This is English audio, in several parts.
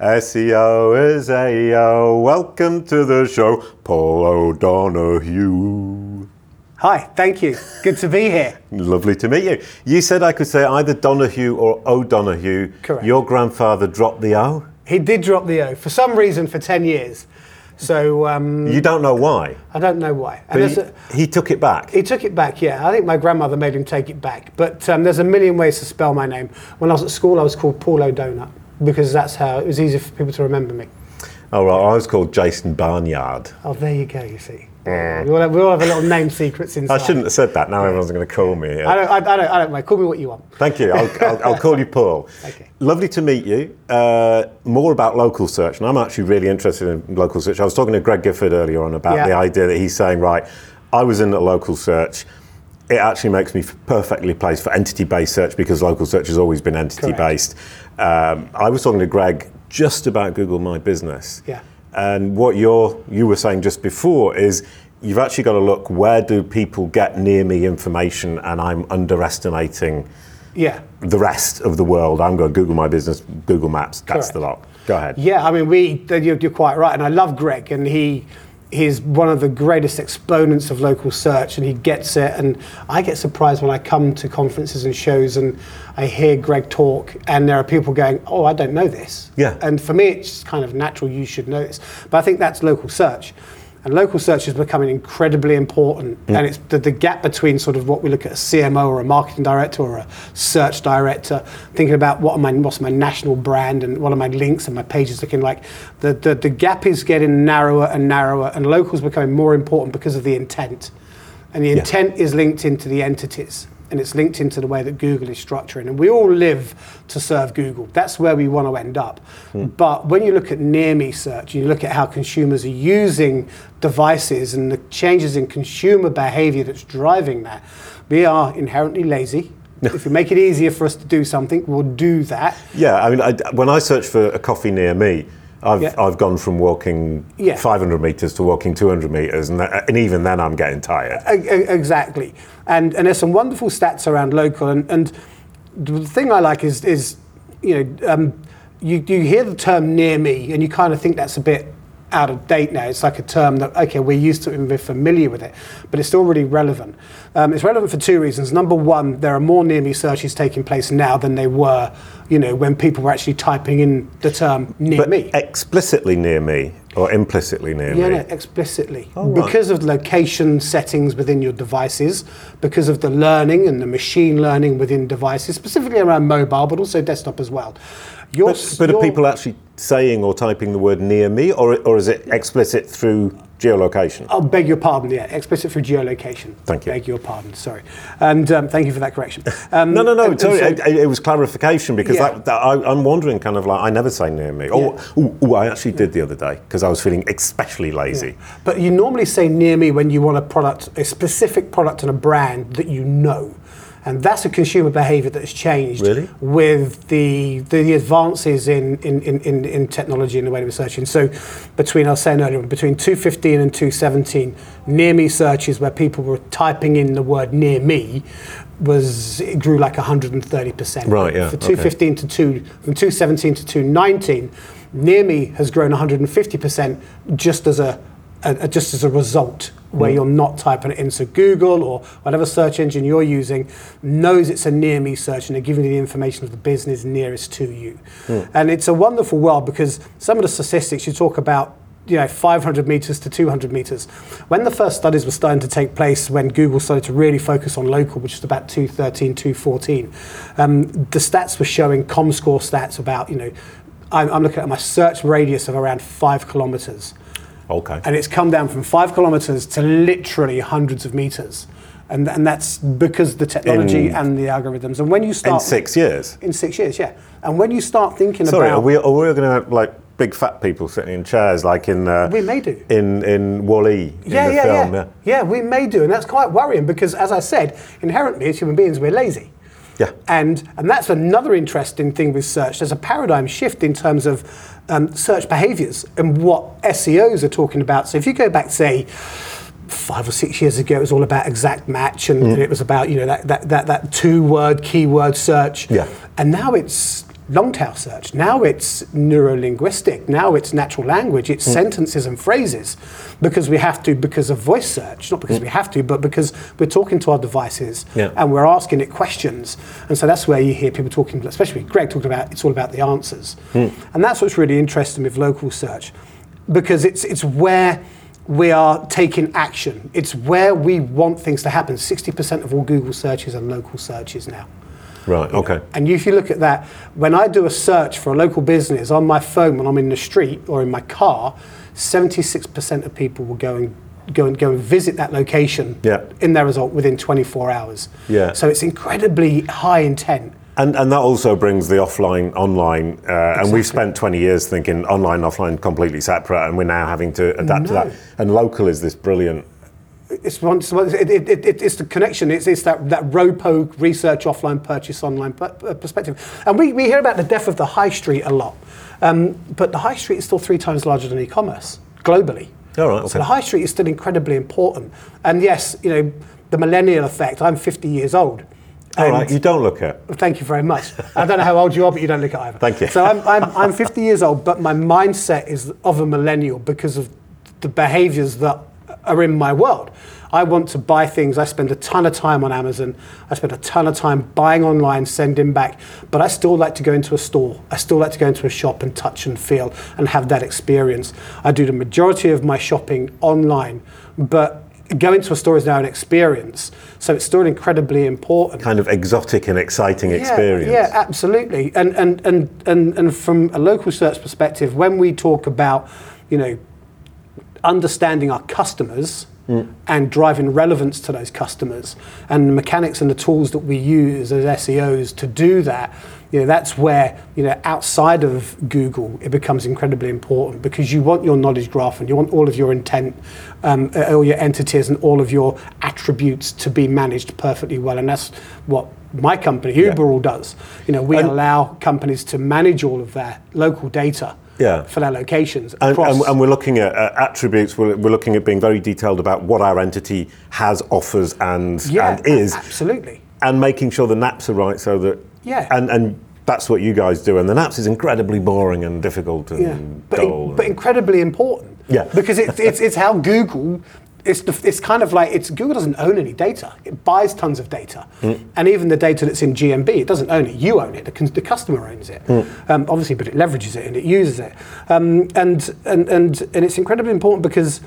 SEO is AO. Welcome to the show, Paul O'Donoghue. Hi, thank you. Good to be here. Lovely to meet you. You said I could say either Donahue or O'Donoghue. Correct. Your grandfather dropped the O. He did drop the O for some reason for 10 years. So um, You don't know why. I don't know why. He, a- he took it back. he took it back, yeah. I think my grandmother made him take it back. But um, there's a million ways to spell my name. When I was at school, I was called Paul O'Donut because that's how it was easy for people to remember me. oh, right. I was called Jason Barnyard. Oh, there you go, you see. We, all have, we all have a little name secrets inside. I shouldn't have said that. Now everyone's going to call me. I don't, I, I, don't, I don't mind. Call me what you want. Thank you. I'll, I'll, I'll call you Paul. Okay. Lovely to meet you. Uh, more about local search, and I'm actually really interested in local search. I was talking to Greg Gifford earlier on about Yeah. the idea that he's saying, right, I was in a local search. It actually makes me perfectly placed for entity-based search because local search has always been entity-based. Um, I was talking to Greg just about Google My Business. Yeah. And what you're you were saying just before is you've actually got to look where do people get near me information, and I'm underestimating Yeah. the rest of the world. I'm going to Google my business, Google Maps. That's Correct. the lot. Go ahead. Yeah, I mean, we you're, you're quite right, and I love Greg, and he he's one of the greatest exponents of local search, and he gets it. And I get surprised when I come to conferences and shows, and I hear Greg talk, and there are people going, "Oh, I don't know this." Yeah. And for me, it's kind of natural. You should know this, but I think that's local search. And local search is becoming incredibly important, Mm. and it's the, the gap between sort of what we look at a CMO or a marketing director or a search director, thinking about what am I, what's my national brand and what are my links and my pages looking like. The, the the gap is getting narrower and narrower, and local is becoming more important because of the intent, and the intent is linked into the entities. And it's linked into the way that Google is structuring. And we all live to serve Google. That's where we want to end up. Hmm. But when you look at near me search, you look at how consumers are using devices and the changes in consumer behavior that's driving that, we are inherently lazy. if you make it easier for us to do something, we'll do that. Yeah, I mean, I, when I search for a coffee near me, I've, Yeah. I've gone from walking Yeah. 500 meters to walking 200 meters, and, that, and even then I'm getting tired. Exactly. And, and there's some wonderful stats around local. And, and the thing I like is, is you know, um, you, you hear the term near me and you kind of think that's a bit out of date now. It's like a term that, okay, we're used to it and we're familiar with it, but it's still really relevant. Um, it's relevant for two reasons. Number one, there are more near me searches taking place now than they were, you know, when people were actually typing in the term near But me. explicitly near me or implicitly near Yeah, me. no, explicitly. Oh, right. Because of location settings within your devices, because of the learning and the machine learning within devices, specifically around mobile, but also desktop as well. Your, But, but are your- people actually saying or typing the word near me, or, or is it explicit through geolocation? I'll beg your pardon, yeah, explicit through geolocation. Thank you. Beg your pardon, sorry. And um, thank you for that correction. Um, No, no, no. and- so- it, it was clarification because Yeah. that, that I, I'm wondering, kind of like, I never say near me. Oh, ooh, ooh, I actually did the other day because I was feeling especially lazy. But you normally say near me when you want a product, a specific product and a brand that you know. And that's a consumer behavior that has changed Really? with the, the advances in, in, in, in, technology and the way we're searching. So between, I was saying earlier, between 215 and 217, near me searches where people were typing in the word near me was, it grew like 130%. Right, yeah, For okay. 215 to 2, from 217 to 219, near me has grown 150% just as a, a- just as a result where you're not typing it in. So Google or whatever search engine you're using knows it's a near me search and they're giving you the information of the business nearest to you. And it's a wonderful world because some of the statistics you talk about you know 500 meters to 200 meters when the first studies were starting to take place when google started to really focus on local which is about 213 214 um, the stats were showing comscore stats about you know I'm, I'm looking at my search radius of around five kilometers Okay. and it's come down from five kilometers to literally hundreds of meters and, and that's because the technology In- and the algorithms and when you start. In six years. in six years yeah and when you start thinking Sorry, about are we, are we going to have like big fat people sitting in chairs like in uh, We may do. in in Wall-E in yeah, the yeah, film? yeah, yeah. we may do, and that's quite worrying because, as I said, inherently as human beings, we're lazy. Yeah. And and that's another interesting thing with search. There's a paradigm shift in terms of um, search behaviors and what SEOs are talking about. So if you go back, say. Five or six years ago, it was all about exact match, and Mm. it was about you know that that that, that two word keyword search. Yeah. And now it's long tail search. Now it's neurolinguistic. Now it's natural language. It's hmm. sentences and phrases because we have to, because of voice search, not because hmm. we have to, but because we're talking to our devices Yeah. and we're asking it questions. And so that's where you hear people talking, especially Greg talked about it's all about the answers. Hmm. And that's what's really interesting with local search because it's, it's where we are taking action. It's where we want things to happen. 60% of all Google searches are local searches now. Right. Okay. And if you look at that, when I do a search for a local business on my phone when I'm in the street or in my car, 76% of people will go and go and go and visit that location Yeah. in their result within 24 hours. Yeah. So it's incredibly high intent. And, and that also brings the offline online, uh, and we've spent 20 years thinking online, offline completely separate, and we're now having to adapt to that. And local is this brilliant. It's, one, it, it, it, it's the connection. It's, it's that, that ROPO research offline purchase online perspective. And we, we hear about the death of the high street a lot. Um, but the high street is still three times larger than e-commerce globally. All right, So the high street is still incredibly important. And yes, you know, the millennial effect. I'm 50 years old. All right, you don't look it. Thank you very much. I don't know how old you are, but you don't look it either. Thank you. So I'm, I'm, I'm 50 years old, but my mindset is of a millennial because of the behaviors that are in my world. I want to buy things. I spend a ton of time on Amazon. I spend a ton of time buying online, sending back. But I still like to go into a store. I still like to go into a shop and touch and feel and have that experience. I do the majority of my shopping online, but going to a store is now an experience. So it's still incredibly important. Kind of exotic and exciting experience. Yeah, yeah, absolutely. And, and, and, and, and from a local search perspective, when we talk about, you know, understanding our customers and driving relevance to those customers and the mechanics and the tools that we use as SEOs to do that, you know, that's where, you know, outside of Google, it becomes incredibly important because you want your knowledge graph and you want all of your intent, um, all your entities and all of your attributes to be managed perfectly well. And that's what my company, Uberall does. You know, we And- allow companies to manage all of their local data Yeah. for their locations And, and, and we're looking at uh, attributes. We're, we're looking at being very detailed about what our entity has, offers, and yeah, and is, absolutely. and making sure the naps are right so that Yeah. And and that's what you guys do. And the naps is incredibly boring and difficult and Yeah, but, dull. but incredibly important. Yeah. because it's, it's it's how Google. It's, it's kind of like it's Google doesn't own any data. It buys tons of data, Mm. and even the data that's in GMB, it doesn't own it. You own it. The, the customer owns it, Mm. um, obviously, but it leverages it and it uses it. Um, and, and and and it's incredibly important because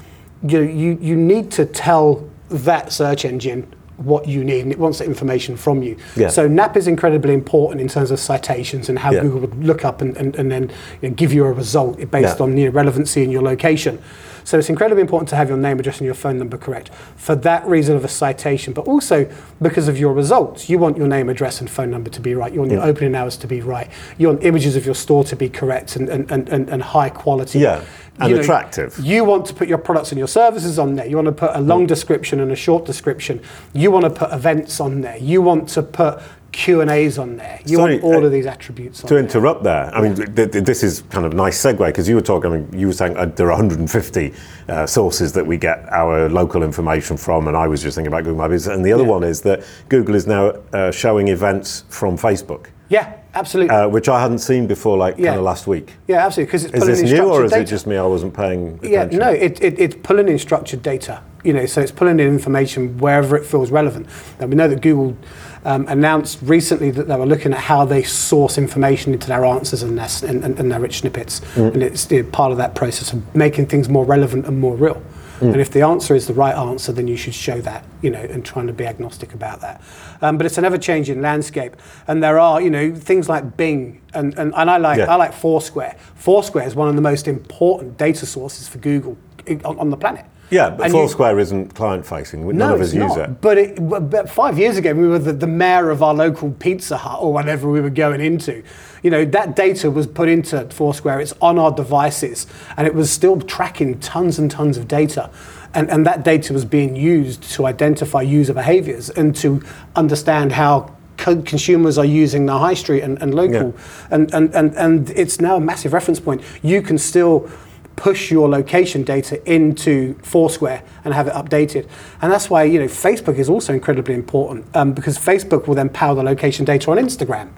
you know, you you need to tell that search engine what you need, and it wants that information from you. Yeah. So NAP is incredibly important in terms of citations and how Yeah. Google would look up and, and, and then you know, give you a result based Yeah. on your relevancy and your location. So it's incredibly important to have your name, address, and your phone number correct for that reason of a citation, but also because of your results. You want your name, address, and phone number to be right. You want your opening hours to be right. You want images of your store to be correct and, and, and, and, high quality. Yeah, and You know, attractive. you want to put your products and your services on there. You want to put a Mm. long description and a short description. You want to put events on there. You want to put Q and A's on there. You Sorry, want all uh, of these attributes on To there. interrupt there, I mean, th- th- this is kind of a nice segue because you were talking. I mean, you were saying uh, there are 150 uh, sources that we get our local information from, and I was just thinking about Google My Business. And the other Yeah. one is that Google is now uh, showing events from Facebook, Yeah, absolutely. uh, which I hadn't seen before, like Yeah. kind of last week. yeah, absolutely. Because it's Is pulling this in new, or is data. it just me? I wasn't paying Yeah, no, it, it, it's pulling in structured data. You know, so it's pulling in information wherever it feels relevant. Now we know that Google um, announced recently that they were looking at how they source information into their answers and their, and, and, and their rich snippets, Mm. and it's part of that process of making things more relevant and more real. Mm. And if the answer is the right answer, then you should show that, you know, and trying to be agnostic about that. Um, but it's an ever-changing landscape, and there are, you know, things like Bing, and, and, and I like Yeah. I like Foursquare. Foursquare is one of the most important data sources for Google on, on the planet. Yeah, but And you- Foursquare isn't client facing. None no, of us use not. it. But, it, but five years ago, we were the, the mayor of our local Pizza Hut or whatever we were going into. You know, that data was put into Foursquare. It's on our devices, and it was still tracking tons and tons of data. And, and that data was being used to identify user behaviors and to understand how co- consumers are using the high street and, and local. And, and, and, and it's now a massive reference point. You can still push your location data into Foursquare and have it updated. And that's why you know Facebook is also incredibly important um, because Facebook will then power the location data on Instagram.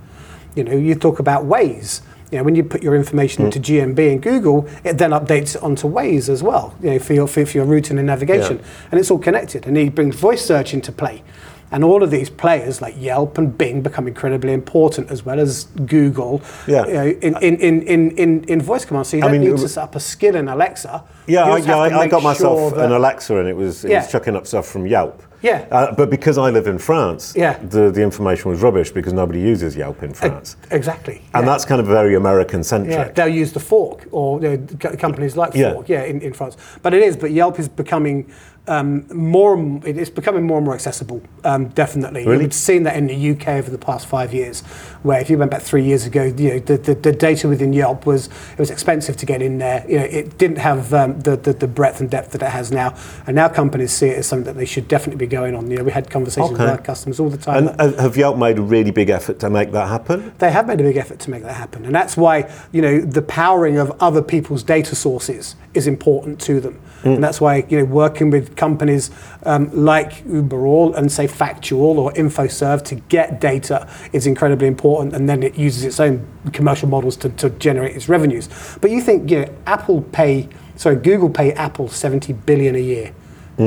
You know, you talk about Waze. You know, when you put your information hmm. into GMB and Google, it then updates it onto Waze as well. You know, for your for, for your routing and navigation, Yeah. and it's all connected. And he brings voice search into play. And all of these players like Yelp and Bing become incredibly important, as well as Google. Yeah. You know, in, in, in, in, in, in voice commands. So you I don't mean, need to set up a skill in Alexa. Yeah, I, yeah, I, I got myself sure that- an Alexa and it was, it Yeah. was chucking up stuff from Yelp. Yeah. Uh, but because I live in France, Yeah. the, the information was rubbish because nobody uses Yelp in France. Exactly. and yeah. that's kind of very American centric. Yeah, they'll use the fork or you know, companies like Yeah. Fork, yeah, in, in France. But it is, but Yelp is becoming um, more, it's becoming more and more accessible, um, definitely. Really? We've seen that in the UK over the past five years, where if you went back three years ago, you know, the, the, the data within Yelp was, it was expensive to get in there. You know, it didn't have um, the, the, the breadth and depth that it has now. And now companies see it as something that they should definitely be going on. You know, we had conversations Okay. with our customers all the time. And uh, have Yelp made a really big effort to make that happen? they have made a big effort to make that happen, and that's why you know the powering of other people's data sources is important to them, and that's why you know working with companies um, like Uberall and say Factual or InfoServe to get data is incredibly important, and then it uses its own commercial models to, to generate its revenues. But you think you know Apple pay, sorry, Google pay Apple seventy billion a year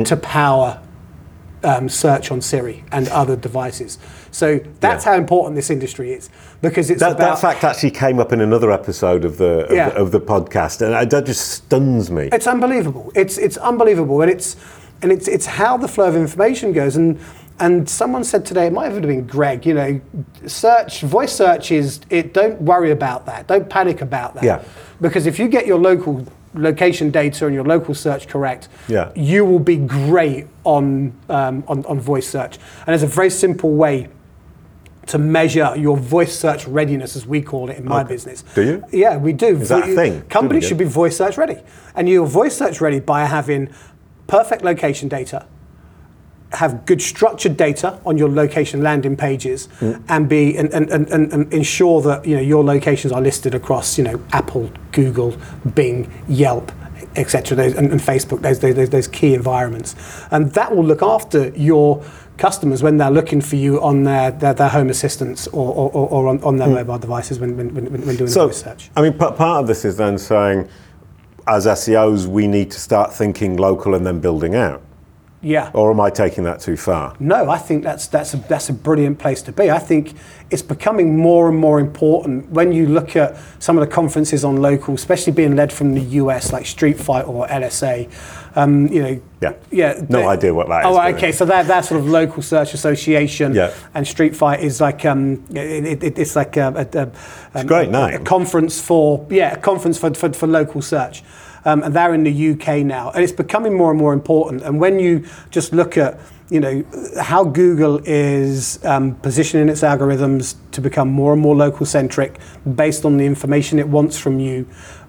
to power um, search on Siri and other devices. So that's Yeah. how important this industry is because it's That, about. that fact actually came up in another episode of the of, Yeah. the, of the podcast, and that just stuns me. it's unbelievable. It's it's unbelievable, and it's and it's it's how the flow of information goes. And and someone said today, it might have been Greg. You know, search voice search is it. Don't worry about that. Don't panic about that. Yeah. Because if you get your local location data and your local search correct, Yeah. you will be great on, um, on on voice search. And there's a very simple way to measure your voice search readiness, as we call it in my Okay. business. Do you? Yeah, we do. Is that a thing? Companies should be voice search ready, and you're voice search ready by having perfect location data, have good structured data on your location landing pages, Mm. and be and, and, and, and, ensure that you know your locations are listed across you know Apple, Google, Bing, Yelp. Etc. And, and Facebook, those, those, those key environments, and that will look after your customers when they're looking for you on their, their, their home assistants or, or, or- on, on their mobile devices when, when, when, when doing so, voice search. I mean, p- part of this is then saying, as SEOs, we need to start thinking local and then building out. Yeah. Or am I taking that too far? No, I think that's that's a, that's a brilliant place to be. I think it's becoming more and more important when you look at some of the conferences on local, especially being led from the US, like Street Fight or LSA. Um, you know, Yeah. yeah. No they- idea what that is, Oh, but- okay. So that that sort of local search association. Yeah. And Street Fight is like um, it, it, it's like a, a, a, a great name. A conference for yeah, a conference for, for, for local search. Um, and they're in the UK now, and it's becoming more and more important. And when you just look at you know how Google is um, positioning its algorithms to become more and more local centric, based on the information it wants from you,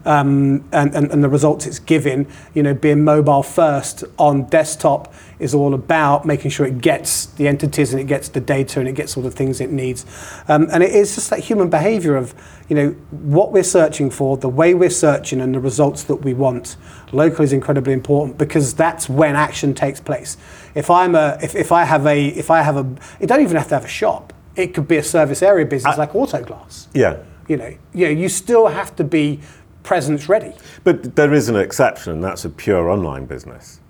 and, and, and the results it's giving, you know, being mobile first on desktop is all about making sure it gets the entities and it gets the data and it gets all the things it needs. Um, and it is just that human behavior of, you know, what we're searching for, the way we're searching and the results that we want. Local is incredibly important because that's when action takes place. If I'm a, if, if I have a, if I have a, you don't even have to have a shop. It could be a service area business like Autoglass. Yeah. You know, you know, you still have to be presence ready. But there is an exception, and that's a pure online business.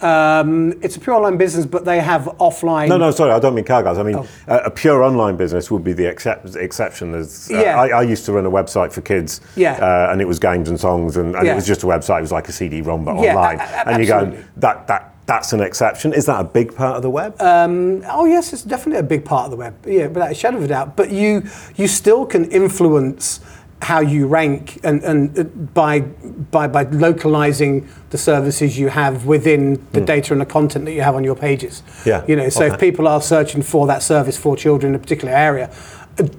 Um, it's a pure online business, but they have offline. No, no, sorry, I don't mean car guys. I mean, Oh. a, a pure online business would be the excep- exception. As, uh, Yeah. I, I used to run a website for kids, Yeah. uh, and it was games and songs, and, and Yeah. it was just a website. It was like a CD-ROM, but Yeah, online. a- a- and you go, that, that, that's an exception. Is that a big part of the web? Oh yes, it's definitely a big part of the web. Yeah, without a shadow of a doubt. But you you still can influence how you rank and, and by by by localizing the services you have within the hmm. data and the content that you have on your pages. Yeah, You know, so if people are searching for that service for children in a particular area,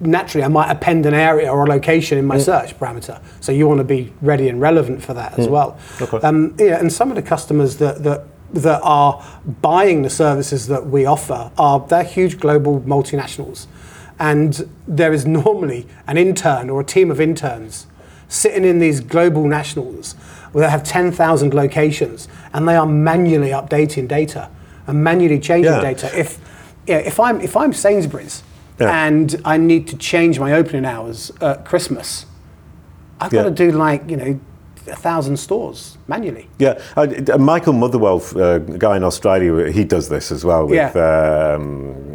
naturally I might append an area or a location in my hmm. search parameter. So you want to be ready and relevant for that as hmm. well. Okay. Um, yeah, and some of the customers that that that are buying the services that we offer are they're huge global multinationals, and there is normally an intern or a team of interns sitting in these global nationals where they have 10,000 locations and they are manually updating data and manually changing Yeah. data. If yeah, if I'm if I'm Sainsbury's Yeah. and I need to change my opening hours at Christmas, I've got to do like you know a thousand stores manually. Yeah, uh, Michael Motherwell, uh, guy in Australia, he does this as well with um,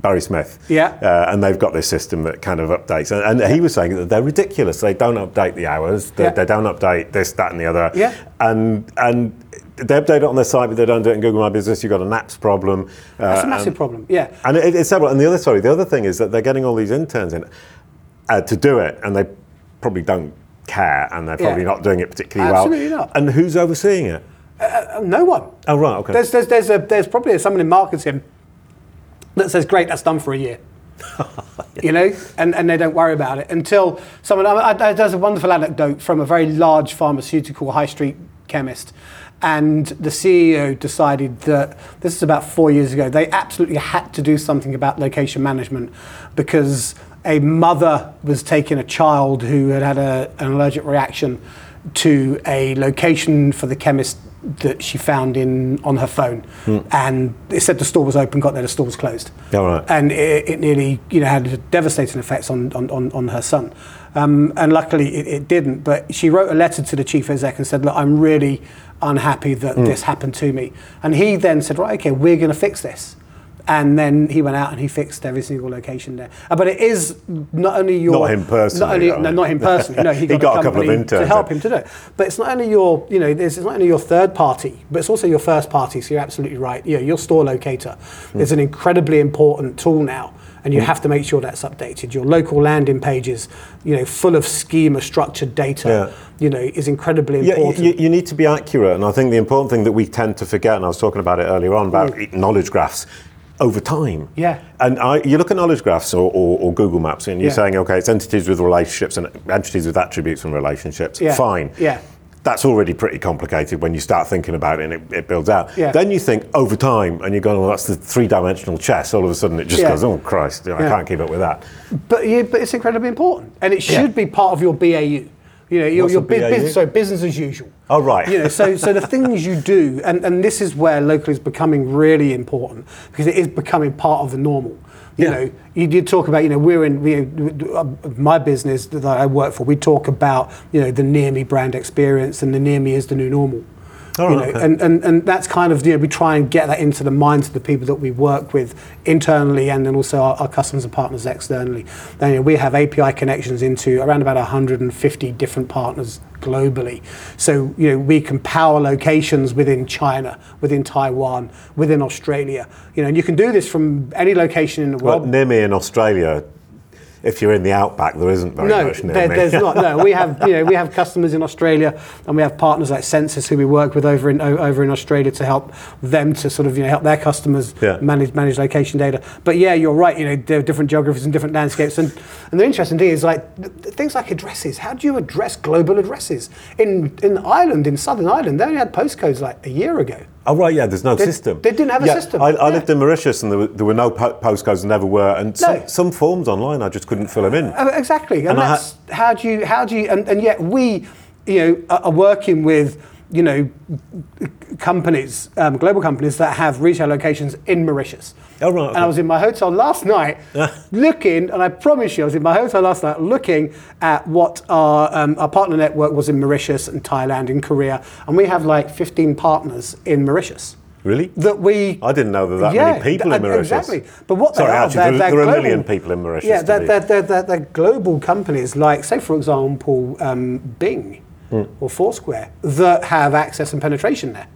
Barry Smith. Yeah. uh, and they've got this system that kind of updates, and, and he was saying that they're ridiculous. They don't update the hours. They, Yeah. they don't update this, that, and the other. Yeah. and and. They update it on their site, but they don't do it in Google My Business. You've got an apps problem. That's uh, a massive and- problem. Yeah. and it, it's several. And the other, sorry, the other thing is that they're getting all these interns in uh, to do it, and they probably don't care, and they're probably Yeah. not doing it particularly Absolutely well. Absolutely not. And who's overseeing it? Uh, no one. Oh, right, okay. There's there's there's a there's probably someone in marketing that says, "Great, that's done for a year." You know, and, and they don't worry about it until someone. I, I, there's a wonderful anecdote from a very large pharmaceutical high street chemist, and the CEO decided that this is about four years ago. They absolutely had to do something about location management because a mother was taking a child who had had a, an allergic reaction to a location for the chemist that she found in on her phone, and it said the store was open. Got there, the store was closed, Oh, right. and it, it nearly you know had devastating effects on on, on, on her son. Um, and luckily it, it didn't. But she wrote a letter to the chief exec and said, "Look, I'm really unhappy that this happened to me." And he then said, "Right, okay, we're going to fix this." And then he went out and he fixed every single location there. Uh, but it is not only your Not him personally, Not, only, no, not him personally. No, he He got, got a a couple of interns to help him to do it. But it's not only your, you know, it's not only your third party, but it's also your first party. So you're absolutely right. You know, your store locator Hmm. is an incredibly important tool now, and you have to make sure that's updated. Your local landing pages, you know, full of schema, structured data, Yeah. you know, is incredibly Yeah, important. you, you need to be accurate, and I think the important thing that we tend to forget, and I was talking about it earlier on about knowledge graphs over time. Yeah. And I, you look at knowledge graphs or, or, or Google Maps, and you're Yeah. saying, okay, it's entities with relationships and entities with attributes and relationships. Yeah. Fine. Yeah. That's already pretty complicated when you start thinking about it and it, it builds out. Yeah. Then you think over time, and you're going, well, that's the three-dimensional chess. All of a sudden, it just Yeah. goes, oh Christ, I can't keep up with that. But yeah, but it's incredibly important, and it should be part of your BAU. You know, your, your so business as usual. Oh, right. You know, so so the things you do, and, and this is where local is becoming really important because it is becoming part of the normal. You Yeah. know, you did talk about, you know, we're in we, my business that I work for. We talk about, you know, the near me brand experience, and the near me is the new normal. Oh, you know, okay. and, and, and that's kind of, you know, we try and get that into the minds of the people that we work with internally and then also our, our customers and partners externally. Then, you know, we have API connections into around about 150 different partners globally. So, you know, we can power locations within China, within Taiwan, within Australia. You know, and you can do this from any location in the Well, world. near me in Australia, if you're in the outback, there isn't very No, much near there, me. there's not. No, we have you know we have customers in Australia, and we have partners like Sensis who we work with over in over in Australia to help them to sort of you know help their customers Yeah. manage manage location data. But yeah, you're right. You know there are different geographies and different landscapes, and and the interesting thing is like th- th- things like addresses. How do you address global addresses in in Ireland in Southern Ireland? They only had postcodes like a year ago. Oh right, yeah. There's no They- system. they didn't have a system, I, I yeah. lived in Mauritius, and there were, there were no po- postcodes, never were, and some, No. some forms online I just couldn't fill them in. Uh, Exactly, and, And that's how do you how do you and, and yet we, you know, are are working with you know companies, um, global companies that have retail locations in Mauritius. Oh, right, And I was in my hotel last night, looking, and I promise you, I was in my hotel last night looking at what our um, our partner network was in Mauritius and Thailand, and Korea, and we have like 15 partners in Mauritius. Really? That we I didn't know there were that yeah, many people in Mauritius. Exactly. But what Sorry, they are, actually, they're, there- they're there are a million people in Mauritius, Yeah, they're, they're, they're, they're, they're global companies like, say, for example, um, Bing Hmm. or Foursquare that have access and penetration there.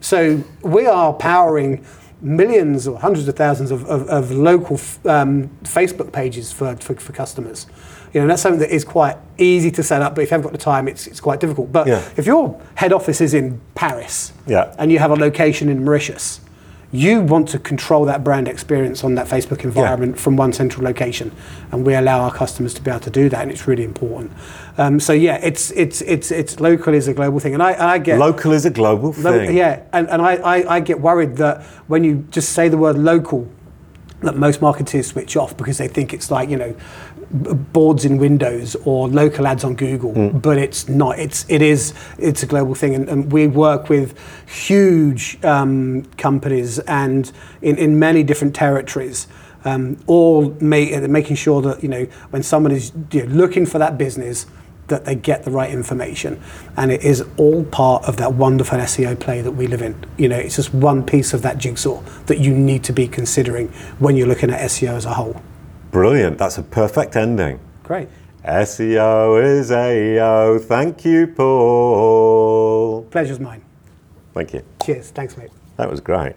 So we are powering millions or hundreds of thousands of, of, of local f- um, Facebook pages for, for, for customers. You know, and that's something that is quite easy to set up, but if you haven't got the time, it's, it's quite difficult. But Yeah. if your head office is in Paris Yeah. and you have a location in Mauritius, you want to control that brand experience on that Facebook environment from one central location, and we allow our customers to be able to do that, and it's really important. Um, so yeah, it's it's it's it's local is a global thing, and I, I get Local is a global Lo- thing. Yeah, and, and I, I, I get worried that when you just say the word local, that most marketers switch off because they think it's like, you know, boards in Windows or local ads on Google, Hmm. but it's not. It's, it is, it's a global thing. And, and we work with huge um, companies and in, in many different territories um, all ma- uh, making sure that you know when someone is you know, looking for that business that they get the right information and it is all part of that wonderful SEO play that we live in you know it's just one piece of that jigsaw that you need to be considering when you're looking at SEO as a whole Brilliant. That's a perfect ending. great SEO is AEO. Thank you, Paul. pleasure's mine Thank you. cheers thanks mate That was great.